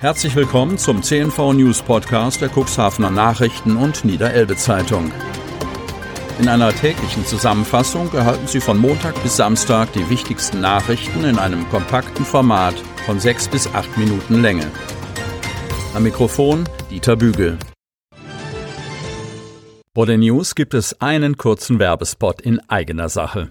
Herzlich willkommen zum CNV News Podcast der Cuxhavener Nachrichten und Niederelbe Zeitung. In einer täglichen Zusammenfassung erhalten Sie von Montag bis Samstag die wichtigsten Nachrichten in einem kompakten Format von sechs bis acht Minuten Länge. Am Mikrofon Dieter Bügel. Vor den News gibt es einen kurzen Werbespot in eigener Sache.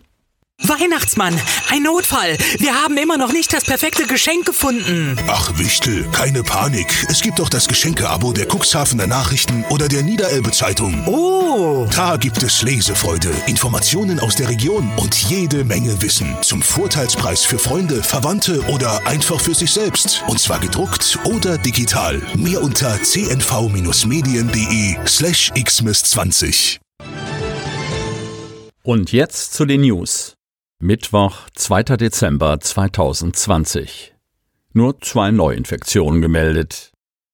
Weihnachtsmann, ein Notfall. Wir haben immer noch nicht das perfekte Geschenk gefunden. Ach, Wichtel, keine Panik. Es gibt doch das Geschenke-Abo der Cuxhavener Nachrichten oder der Niederelbe Zeitung. Oh. Da gibt es Lesefreude, Informationen aus der Region und jede Menge Wissen. Zum Vorteilspreis für Freunde, Verwandte oder einfach für sich selbst. Und zwar gedruckt oder digital. Mehr unter cnv-medien.de slash xmiss20. Und jetzt zu den News. Mittwoch, 2. Dezember 2020. Nur zwei Neuinfektionen gemeldet.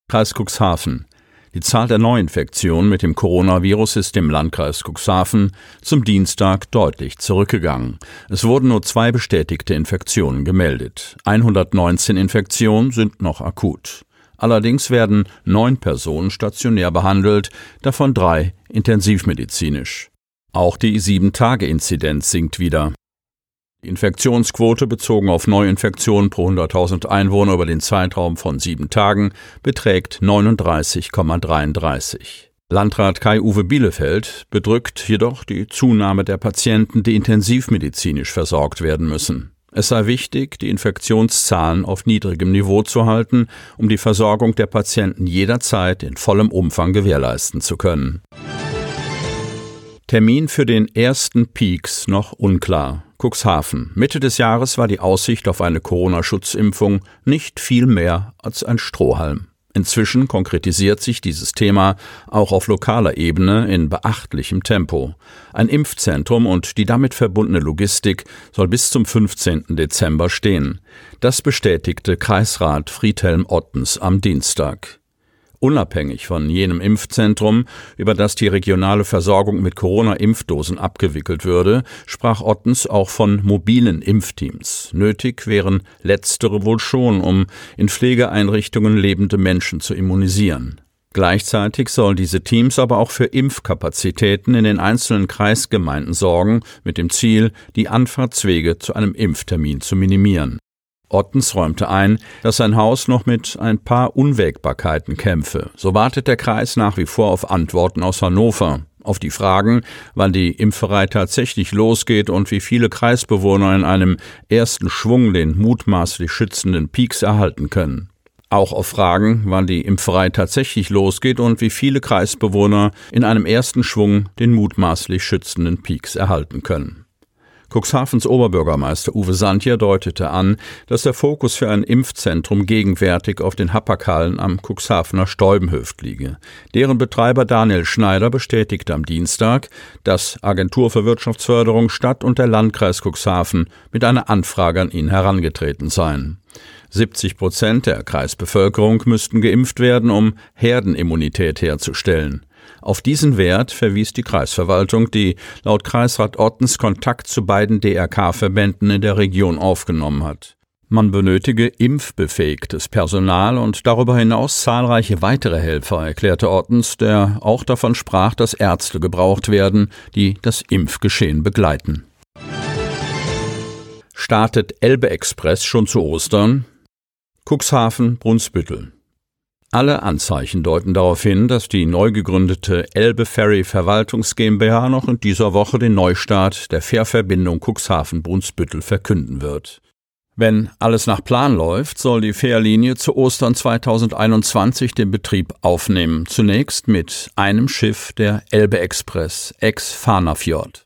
Kreis Cuxhaven. Die Zahl der Neuinfektionen mit dem Coronavirus ist im Landkreis Cuxhaven zum Dienstag deutlich zurückgegangen. Es wurden nur zwei bestätigte Infektionen gemeldet. 119 Infektionen sind noch akut. Allerdings werden neun Personen stationär behandelt, davon drei intensivmedizinisch. Auch die 7-Tage-Inzidenz sinkt wieder. Die Infektionsquote bezogen auf Neuinfektionen pro 100.000 Einwohner über den Zeitraum von sieben Tagen beträgt 39,33. Landrat Kai-Uwe Bielefeld bedrückt jedoch die Zunahme der Patienten, die intensivmedizinisch versorgt werden müssen. Es sei wichtig, die Infektionszahlen auf niedrigem Niveau zu halten, um die Versorgung der Patienten jederzeit in vollem Umfang gewährleisten zu können. Termin für den ersten Peaks noch unklar. Cuxhaven. Mitte des Jahres war die Aussicht auf eine Corona-Schutzimpfung nicht viel mehr als ein Strohhalm. Inzwischen konkretisiert sich dieses Thema auch auf lokaler Ebene in beachtlichem Tempo. Ein Impfzentrum und die damit verbundene Logistik soll bis zum 15. Dezember stehen. Das bestätigte Kreisrat Friedhelm Ottens am Dienstag unabhängig von jenem Impfzentrum, über das die regionale Versorgung mit Corona-Impfdosen abgewickelt würde, sprach Ottens auch von mobilen Impfteams. Nötig wären letztere wohl schon, um in Pflegeeinrichtungen lebende Menschen zu immunisieren. Gleichzeitig sollen diese Teams aber auch für Impfkapazitäten in den einzelnen Kreisgemeinden sorgen, mit dem Ziel, die Anfahrtswege zu einem Impftermin zu minimieren. Ottens räumte ein, dass sein Haus noch mit ein paar Unwägbarkeiten kämpfe. So wartet der Kreis nach wie vor auf Antworten aus Hannover. Auf die Fragen, wann die Impferei tatsächlich losgeht und wie viele Kreisbewohner in einem ersten Schwung den mutmaßlich schützenden Peaks erhalten können. Auch auf Fragen, wann die Impferei tatsächlich losgeht und wie viele Kreisbewohner in einem ersten Schwung den mutmaßlich schützenden Peaks erhalten können. Cuxhavens Oberbürgermeister Uwe Sandjer deutete an, dass der Fokus für ein Impfzentrum gegenwärtig auf den Happerkallen am Cuxhavener Stäubenhöft liege. Deren Betreiber Daniel Schneider bestätigte am Dienstag, dass Agentur für Wirtschaftsförderung Stadt und der Landkreis Cuxhaven mit einer Anfrage an ihn herangetreten seien. 70 Prozent der Kreisbevölkerung müssten geimpft werden, um Herdenimmunität herzustellen. Auf diesen Wert verwies die Kreisverwaltung, die laut Kreisrat Ottens Kontakt zu beiden DRK-Verbänden in der Region aufgenommen hat. Man benötige impfbefähigtes Personal und darüber hinaus zahlreiche weitere Helfer, erklärte Ottens, der auch davon sprach, dass Ärzte gebraucht werden, die das Impfgeschehen begleiten. Startet Elbe Express schon zu Ostern? Cuxhaven, Brunsbüttel. Alle Anzeichen deuten darauf hin, dass die neu gegründete Elbe Ferry Verwaltungs GmbH noch in dieser Woche den Neustart der Fährverbindung Cuxhaven-Brunsbüttel verkünden wird. Wenn alles nach Plan läuft, soll die Fährlinie zu Ostern 2021 den Betrieb aufnehmen, zunächst mit einem Schiff der Elbe Express ex Fanafjord.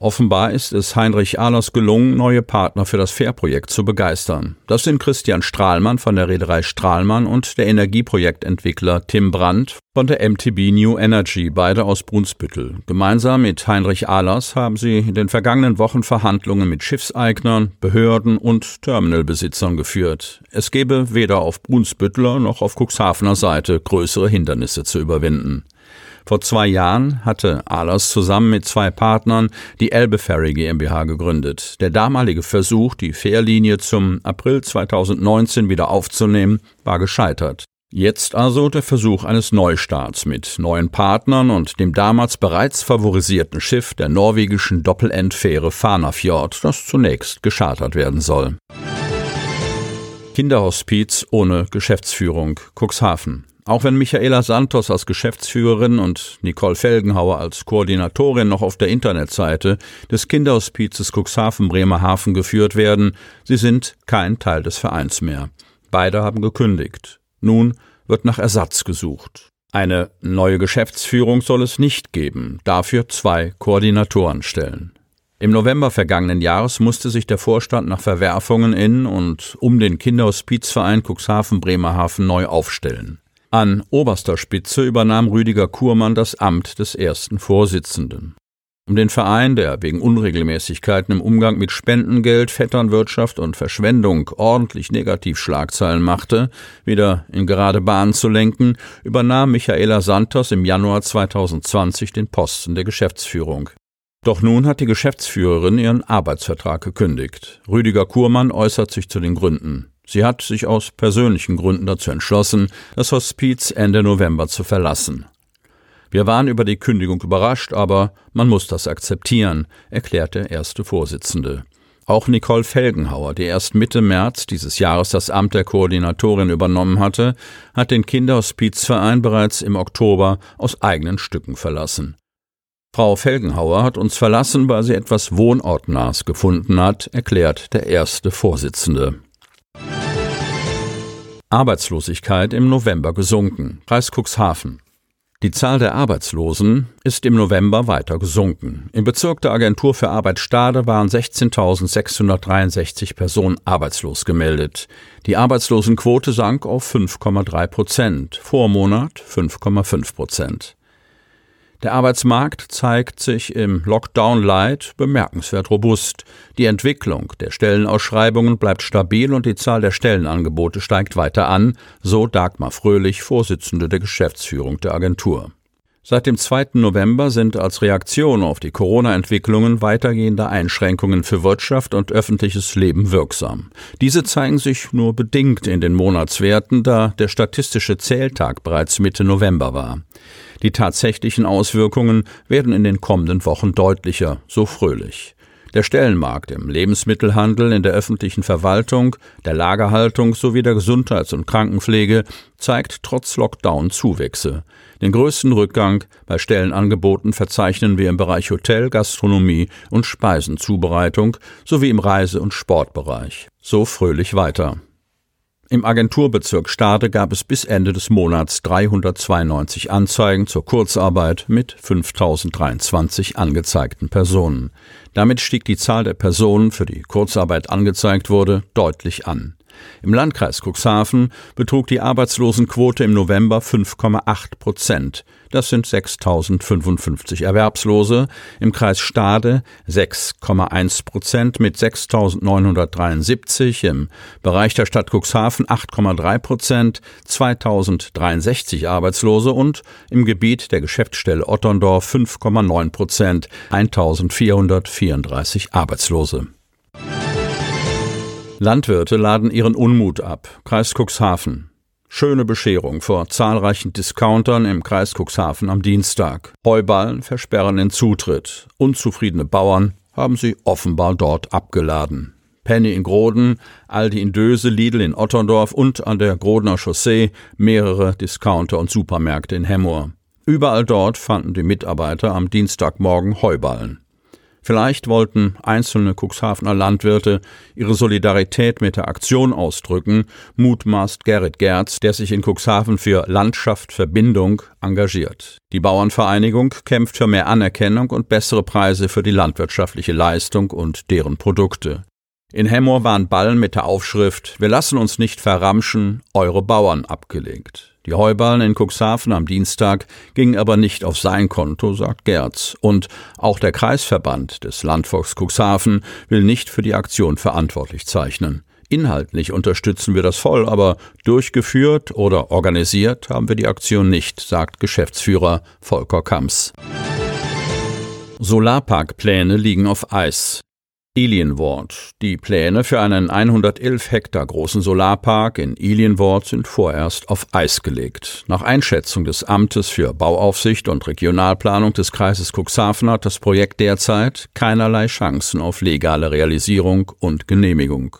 Offenbar ist es Heinrich Ahlers gelungen, neue Partner für das Fährprojekt zu begeistern. Das sind Christian Strahlmann von der Reederei Strahlmann und der Energieprojektentwickler Tim Brandt von der MTB New Energy, beide aus Brunsbüttel. Gemeinsam mit Heinrich Ahlers haben sie in den vergangenen Wochen Verhandlungen mit Schiffseignern, Behörden und Terminalbesitzern geführt. Es gebe weder auf Brunsbüttler noch auf Cuxhavener Seite größere Hindernisse zu überwinden. Vor zwei Jahren hatte Ahlers zusammen mit zwei Partnern die Elbe Ferry GmbH gegründet. Der damalige Versuch, die Fährlinie zum April 2019 wieder aufzunehmen, war gescheitert. Jetzt also der Versuch eines Neustarts mit neuen Partnern und dem damals bereits favorisierten Schiff der norwegischen Doppelendfähre Fanafjord, das zunächst geschartert werden soll. Kinderhospiz ohne Geschäftsführung Cuxhaven. Auch wenn Michaela Santos als Geschäftsführerin und Nicole Felgenhauer als Koordinatorin noch auf der Internetseite des Kinderhospizes Cuxhaven Bremerhaven geführt werden, sie sind kein Teil des Vereins mehr. Beide haben gekündigt. Nun wird nach Ersatz gesucht. Eine neue Geschäftsführung soll es nicht geben, dafür zwei Koordinatoren stellen. Im November vergangenen Jahres musste sich der Vorstand nach Verwerfungen in und um den Kinderhospizverein Cuxhaven Bremerhaven neu aufstellen. An oberster Spitze übernahm Rüdiger Kurmann das Amt des ersten Vorsitzenden. Um den Verein, der wegen Unregelmäßigkeiten im Umgang mit Spendengeld, Vetternwirtschaft und Verschwendung ordentlich Negativschlagzeilen machte, wieder in gerade Bahnen zu lenken, übernahm Michaela Santos im Januar 2020 den Posten der Geschäftsführung. Doch nun hat die Geschäftsführerin ihren Arbeitsvertrag gekündigt. Rüdiger Kurmann äußert sich zu den Gründen. Sie hat sich aus persönlichen Gründen dazu entschlossen, das Hospiz Ende November zu verlassen. Wir waren über die Kündigung überrascht, aber man muss das akzeptieren, erklärt der erste Vorsitzende. Auch Nicole Felgenhauer, die erst Mitte März dieses Jahres das Amt der Koordinatorin übernommen hatte, hat den Kinderhospizverein bereits im Oktober aus eigenen Stücken verlassen. Frau Felgenhauer hat uns verlassen, weil sie etwas Wohnortnahes gefunden hat, erklärt der erste Vorsitzende. Arbeitslosigkeit im November gesunken. Kreis Cuxhaven. Die Zahl der Arbeitslosen ist im November weiter gesunken. Im Bezirk der Agentur für Arbeit Stade waren 16.663 Personen arbeitslos gemeldet. Die Arbeitslosenquote sank auf 5,3 Prozent, Vormonat 5,5 Prozent. Der Arbeitsmarkt zeigt sich im Lockdown Light bemerkenswert robust. Die Entwicklung der Stellenausschreibungen bleibt stabil und die Zahl der Stellenangebote steigt weiter an, so Dagmar Fröhlich, Vorsitzende der Geschäftsführung der Agentur. Seit dem 2. November sind als Reaktion auf die Corona-Entwicklungen weitergehende Einschränkungen für Wirtschaft und öffentliches Leben wirksam. Diese zeigen sich nur bedingt in den Monatswerten, da der statistische Zähltag bereits Mitte November war. Die tatsächlichen Auswirkungen werden in den kommenden Wochen deutlicher, so fröhlich. Der Stellenmarkt im Lebensmittelhandel, in der öffentlichen Verwaltung, der Lagerhaltung sowie der Gesundheits- und Krankenpflege zeigt trotz Lockdown Zuwächse. Den größten Rückgang bei Stellenangeboten verzeichnen wir im Bereich Hotel, Gastronomie und Speisenzubereitung sowie im Reise- und Sportbereich. So fröhlich weiter. Im Agenturbezirk Stade gab es bis Ende des Monats 392 Anzeigen zur Kurzarbeit mit 5023 angezeigten Personen. Damit stieg die Zahl der Personen, für die Kurzarbeit angezeigt wurde, deutlich an. Im Landkreis Cuxhaven betrug die Arbeitslosenquote im November 5,8 Prozent. Das sind 6.055 Erwerbslose. Im Kreis Stade 6,1 Prozent mit 6.973. Im Bereich der Stadt Cuxhaven 8,3 Prozent, 2.063 Arbeitslose und im Gebiet der Geschäftsstelle Otterndorf 5,9 Prozent, 1.434 Arbeitslose. Landwirte laden ihren Unmut ab. Kreis Cuxhaven. Schöne Bescherung vor zahlreichen Discountern im Kreis Cuxhaven am Dienstag. Heuballen versperren den Zutritt. Unzufriedene Bauern haben sie offenbar dort abgeladen. Penny in Groden, Aldi in Döse, Lidl in Otterndorf und an der Grodener Chaussee mehrere Discounter und Supermärkte in Hemmoor. Überall dort fanden die Mitarbeiter am Dienstagmorgen Heuballen. Vielleicht wollten einzelne Cuxhavener Landwirte ihre Solidarität mit der Aktion ausdrücken, mutmaßt Gerrit Gerz, der sich in Cuxhaven für Landschaft Verbindung engagiert. Die Bauernvereinigung kämpft für mehr Anerkennung und bessere Preise für die landwirtschaftliche Leistung und deren Produkte. In Hemmoor waren Ballen mit der Aufschrift Wir lassen uns nicht verramschen, eure Bauern abgelegt. Die Heuballen in Cuxhaven am Dienstag gingen aber nicht auf sein Konto, sagt Gerz. Und auch der Kreisverband des Landvolks Cuxhaven will nicht für die Aktion verantwortlich zeichnen. Inhaltlich unterstützen wir das voll, aber durchgeführt oder organisiert haben wir die Aktion nicht, sagt Geschäftsführer Volker Kamps. Solarparkpläne liegen auf Eis. Ilienwort. Die Pläne für einen 111 Hektar großen Solarpark in Ilienwort sind vorerst auf Eis gelegt. Nach Einschätzung des Amtes für Bauaufsicht und Regionalplanung des Kreises Cuxhaven hat das Projekt derzeit keinerlei Chancen auf legale Realisierung und Genehmigung.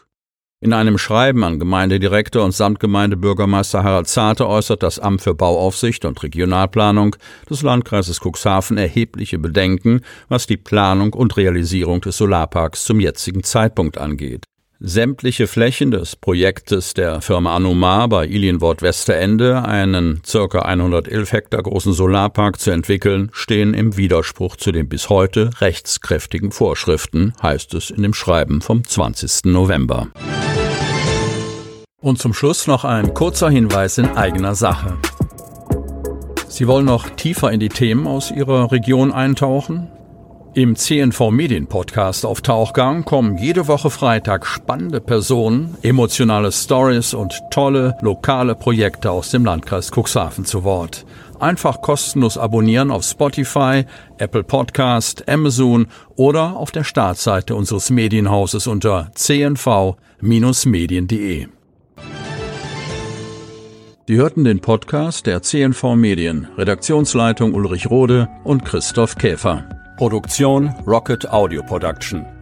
In einem Schreiben an Gemeindedirektor und Samtgemeindebürgermeister Harald Zarte äußert das Amt für Bauaufsicht und Regionalplanung des Landkreises Cuxhaven erhebliche Bedenken, was die Planung und Realisierung des Solarparks zum jetzigen Zeitpunkt angeht. Sämtliche Flächen des Projektes der Firma Anumar bei Ilienwort Westerende, einen ca. 111 Hektar großen Solarpark zu entwickeln, stehen im Widerspruch zu den bis heute rechtskräftigen Vorschriften, heißt es in dem Schreiben vom 20. November. Und zum Schluss noch ein kurzer Hinweis in eigener Sache. Sie wollen noch tiefer in die Themen aus Ihrer Region eintauchen? Im CNV Medien Podcast auf Tauchgang kommen jede Woche Freitag spannende Personen, emotionale Stories und tolle lokale Projekte aus dem Landkreis Cuxhaven zu Wort. Einfach kostenlos abonnieren auf Spotify, Apple Podcast, Amazon oder auf der Startseite unseres Medienhauses unter cnv-medien.de. Sie hörten den Podcast der CNV Medien, Redaktionsleitung Ulrich Rode und Christoph Käfer. Produktion Rocket Audio Production.